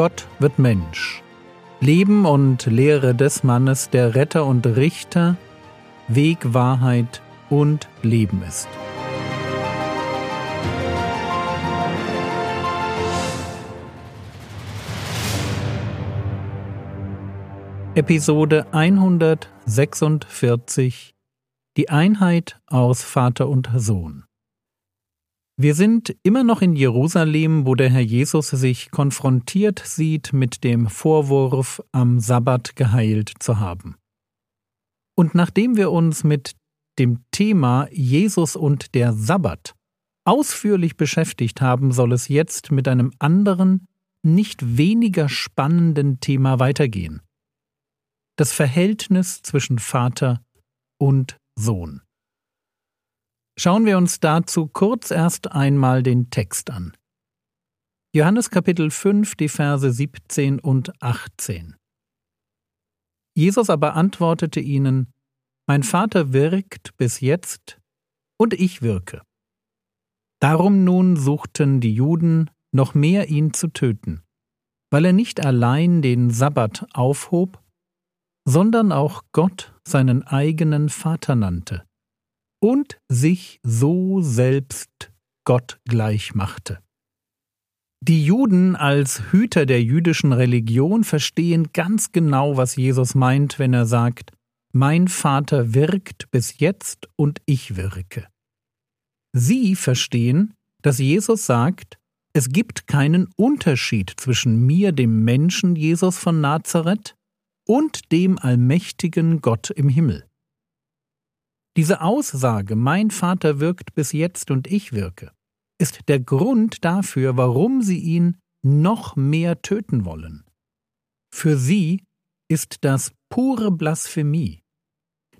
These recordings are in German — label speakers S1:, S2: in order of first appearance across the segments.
S1: Gott wird Mensch. Leben und Lehre des Mannes, der Retter und Richter, Weg, Wahrheit und Leben ist. Episode 146 Die Einheit aus Vater und Sohn wir sind immer noch in Jerusalem, wo der Herr Jesus sich konfrontiert sieht mit dem Vorwurf, am Sabbat geheilt zu haben. Und nachdem wir uns mit dem Thema Jesus und der Sabbat ausführlich beschäftigt haben, soll es jetzt mit einem anderen, nicht weniger spannenden Thema weitergehen. Das Verhältnis zwischen Vater und Sohn. Schauen wir uns dazu kurz erst einmal den Text an. Johannes Kapitel 5, die Verse 17 und 18. Jesus aber antwortete ihnen, Mein Vater wirkt bis jetzt, und ich wirke. Darum nun suchten die Juden noch mehr ihn zu töten, weil er nicht allein den Sabbat aufhob, sondern auch Gott seinen eigenen Vater nannte und sich so selbst Gott gleich machte. Die Juden als Hüter der jüdischen Religion verstehen ganz genau, was Jesus meint, wenn er sagt, Mein Vater wirkt bis jetzt und ich wirke. Sie verstehen, dass Jesus sagt, es gibt keinen Unterschied zwischen mir, dem Menschen Jesus von Nazareth, und dem allmächtigen Gott im Himmel. Diese Aussage, mein Vater wirkt bis jetzt und ich wirke, ist der Grund dafür, warum sie ihn noch mehr töten wollen. Für sie ist das pure Blasphemie.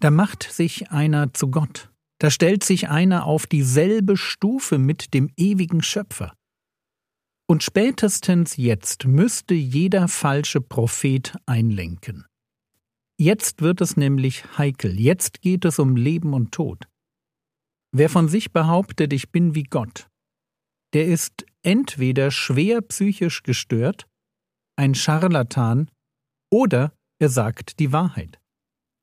S1: Da macht sich einer zu Gott, da stellt sich einer auf dieselbe Stufe mit dem ewigen Schöpfer. Und spätestens jetzt müsste jeder falsche Prophet einlenken. Jetzt wird es nämlich heikel, jetzt geht es um Leben und Tod. Wer von sich behauptet, ich bin wie Gott, der ist entweder schwer psychisch gestört, ein Scharlatan, oder er sagt die Wahrheit.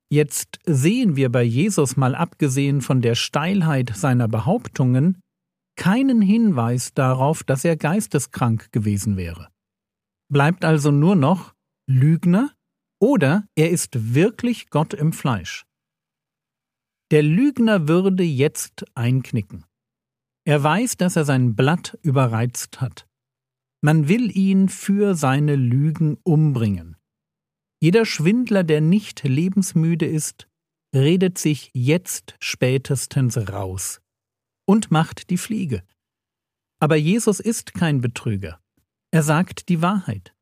S1: Jetzt sehen wir bei Jesus mal abgesehen von der Steilheit seiner Behauptungen keinen Hinweis darauf, dass er geisteskrank gewesen wäre. Bleibt also nur noch Lügner oder er ist wirklich Gott im Fleisch. Der Lügner würde jetzt einknicken. Er weiß, dass er sein Blatt überreizt hat. Man will ihn für seine Lügen umbringen. Jeder Schwindler, der nicht lebensmüde ist, redet sich jetzt spätestens raus und macht die Fliege. Aber Jesus ist kein Betrüger. Er sagt die Wahrheit.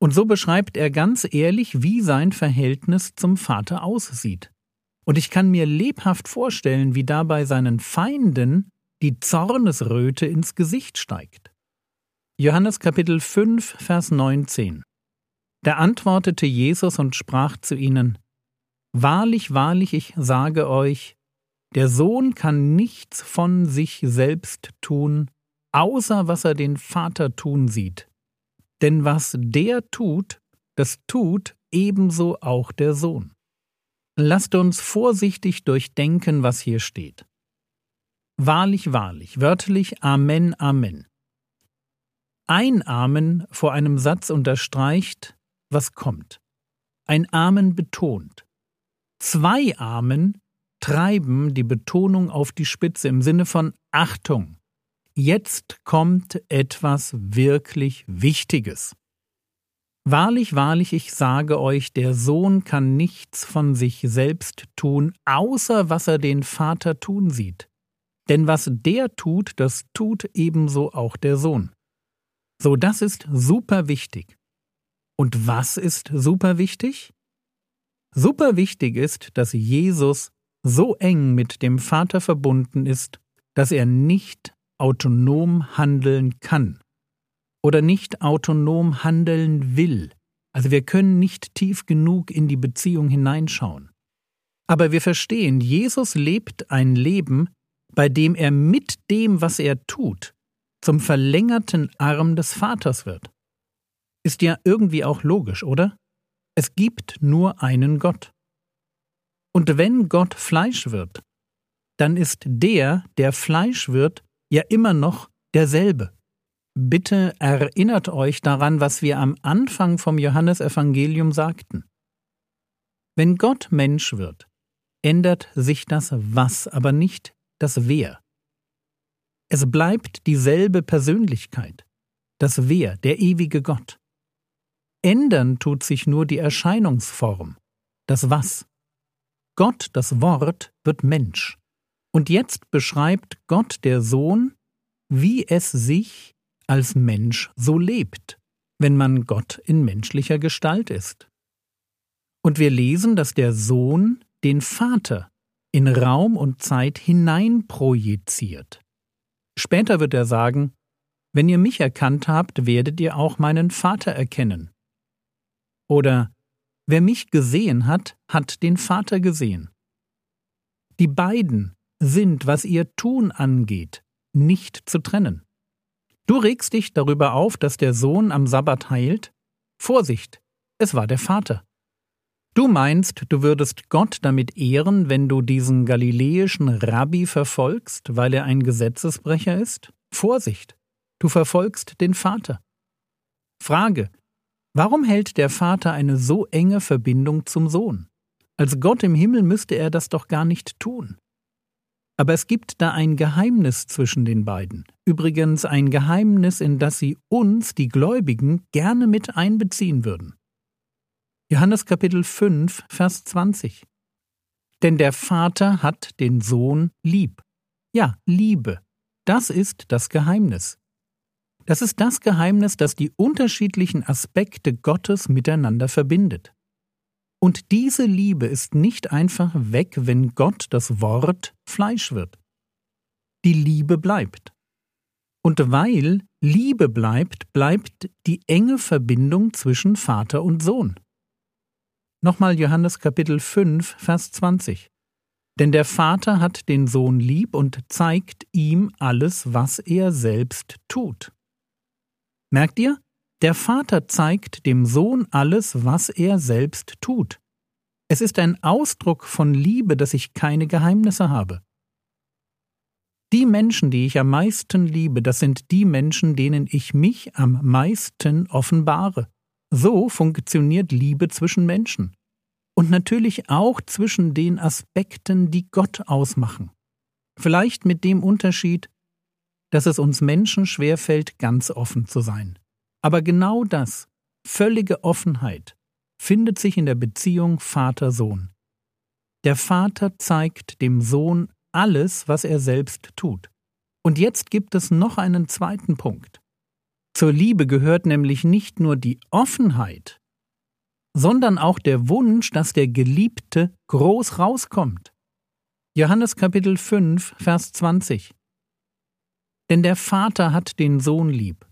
S1: Und so beschreibt er ganz ehrlich, wie sein Verhältnis zum Vater aussieht. Und ich kann mir lebhaft vorstellen, wie dabei seinen Feinden die Zornesröte ins Gesicht steigt. Johannes Kapitel 5, Vers 19. Da antwortete Jesus und sprach zu ihnen, Wahrlich, wahrlich, ich sage euch, der Sohn kann nichts von sich selbst tun, außer was er den Vater tun sieht. Denn was der tut, das tut ebenso auch der Sohn. Lasst uns vorsichtig durchdenken, was hier steht. Wahrlich, wahrlich, wörtlich Amen, Amen. Ein Amen vor einem Satz unterstreicht, was kommt. Ein Amen betont. Zwei Amen treiben die Betonung auf die Spitze im Sinne von Achtung, Jetzt kommt etwas wirklich Wichtiges. Wahrlich, wahrlich, ich sage euch, der Sohn kann nichts von sich selbst tun, außer was er den Vater tun sieht. Denn was der tut, das tut ebenso auch der Sohn. So, das ist super wichtig. Und was ist super wichtig? Super wichtig ist, dass Jesus so eng mit dem Vater verbunden ist, dass er nicht autonom handeln kann oder nicht autonom handeln will. Also wir können nicht tief genug in die Beziehung hineinschauen. Aber wir verstehen, Jesus lebt ein Leben, bei dem er mit dem, was er tut, zum verlängerten Arm des Vaters wird. Ist ja irgendwie auch logisch, oder? Es gibt nur einen Gott. Und wenn Gott Fleisch wird, dann ist der, der Fleisch wird, ja immer noch derselbe. Bitte erinnert euch daran, was wir am Anfang vom Johannesevangelium sagten. Wenn Gott Mensch wird, ändert sich das Was, aber nicht das Wer. Es bleibt dieselbe Persönlichkeit, das Wer, der ewige Gott. Ändern tut sich nur die Erscheinungsform, das Was. Gott, das Wort, wird Mensch. Und jetzt beschreibt Gott der Sohn, wie es sich als Mensch so lebt, wenn man Gott in menschlicher Gestalt ist. Und wir lesen, dass der Sohn den Vater in Raum und Zeit hineinprojiziert. Später wird er sagen, wenn ihr mich erkannt habt, werdet ihr auch meinen Vater erkennen. Oder wer mich gesehen hat, hat den Vater gesehen. Die beiden sind, was ihr Tun angeht, nicht zu trennen. Du regst dich darüber auf, dass der Sohn am Sabbat heilt? Vorsicht, es war der Vater. Du meinst, du würdest Gott damit ehren, wenn du diesen galiläischen Rabbi verfolgst, weil er ein Gesetzesbrecher ist? Vorsicht, du verfolgst den Vater. Frage, warum hält der Vater eine so enge Verbindung zum Sohn? Als Gott im Himmel müsste er das doch gar nicht tun. Aber es gibt da ein Geheimnis zwischen den beiden. Übrigens ein Geheimnis, in das sie uns, die Gläubigen, gerne mit einbeziehen würden. Johannes Kapitel 5, Vers 20. Denn der Vater hat den Sohn lieb. Ja, Liebe. Das ist das Geheimnis. Das ist das Geheimnis, das die unterschiedlichen Aspekte Gottes miteinander verbindet. Und diese Liebe ist nicht einfach weg, wenn Gott das Wort Fleisch wird. Die Liebe bleibt. Und weil Liebe bleibt, bleibt die enge Verbindung zwischen Vater und Sohn. Nochmal Johannes Kapitel 5, Vers 20. Denn der Vater hat den Sohn lieb und zeigt ihm alles, was er selbst tut. Merkt ihr? Der Vater zeigt dem Sohn alles, was er selbst tut. Es ist ein Ausdruck von Liebe, dass ich keine Geheimnisse habe. Die Menschen, die ich am meisten liebe, das sind die Menschen, denen ich mich am meisten offenbare. So funktioniert Liebe zwischen Menschen. Und natürlich auch zwischen den Aspekten, die Gott ausmachen. Vielleicht mit dem Unterschied, dass es uns Menschen schwerfällt, ganz offen zu sein. Aber genau das, völlige Offenheit, findet sich in der Beziehung Vater-Sohn. Der Vater zeigt dem Sohn alles, was er selbst tut. Und jetzt gibt es noch einen zweiten Punkt. Zur Liebe gehört nämlich nicht nur die Offenheit, sondern auch der Wunsch, dass der Geliebte groß rauskommt. Johannes Kapitel 5, Vers 20. Denn der Vater hat den Sohn lieb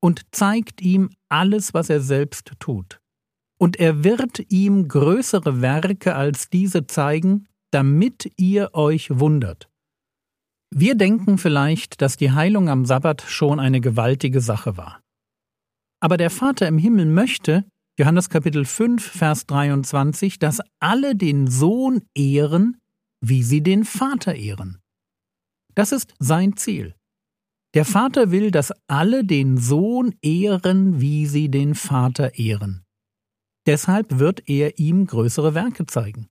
S1: und zeigt ihm alles, was er selbst tut. Und er wird ihm größere Werke als diese zeigen, damit ihr euch wundert. Wir denken vielleicht, dass die Heilung am Sabbat schon eine gewaltige Sache war. Aber der Vater im Himmel möchte, Johannes Kapitel 5, Vers 23, dass alle den Sohn ehren, wie sie den Vater ehren. Das ist sein Ziel. Der Vater will, dass alle den Sohn ehren, wie sie den Vater ehren. Deshalb wird er ihm größere Werke zeigen.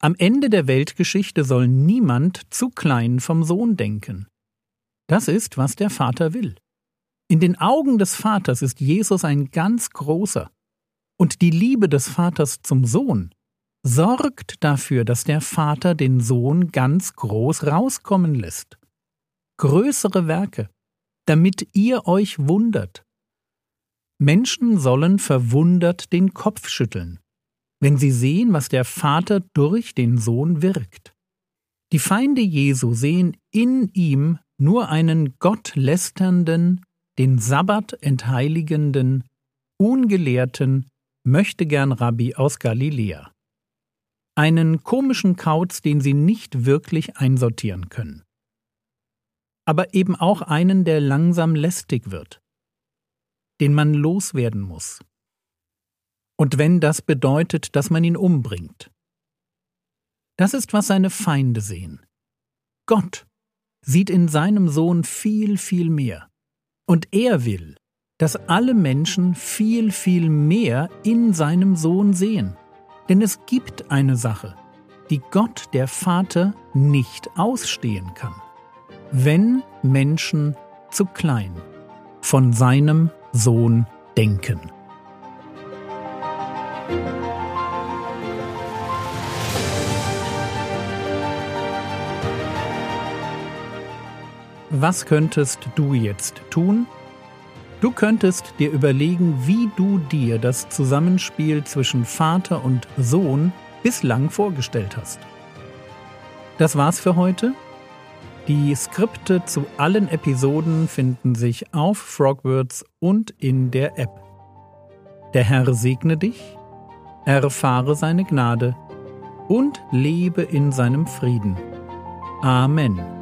S1: Am Ende der Weltgeschichte soll niemand zu klein vom Sohn denken. Das ist, was der Vater will. In den Augen des Vaters ist Jesus ein ganz großer. Und die Liebe des Vaters zum Sohn sorgt dafür, dass der Vater den Sohn ganz groß rauskommen lässt. Größere Werke, damit ihr euch wundert. Menschen sollen verwundert den Kopf schütteln wenn sie sehen, was der Vater durch den Sohn wirkt. Die Feinde Jesu sehen in ihm nur einen gottlästernden, den Sabbat entheiligenden, ungelehrten, möchtegern Rabbi aus Galiläa. Einen komischen Kauz, den sie nicht wirklich einsortieren können. Aber eben auch einen, der langsam lästig wird. den man loswerden muss. Und wenn das bedeutet, dass man ihn umbringt. Das ist, was seine Feinde sehen. Gott sieht in seinem Sohn viel, viel mehr. Und er will, dass alle Menschen viel, viel mehr in seinem Sohn sehen. Denn es gibt eine Sache, die Gott der Vater nicht ausstehen kann. Wenn Menschen zu klein von seinem Sohn denken. Was könntest du jetzt tun? Du könntest dir überlegen, wie du dir das Zusammenspiel zwischen Vater und Sohn bislang vorgestellt hast. Das war's für heute. Die Skripte zu allen Episoden finden sich auf Frogwords und in der App. Der Herr segne dich, erfahre seine Gnade und lebe in seinem Frieden. Amen.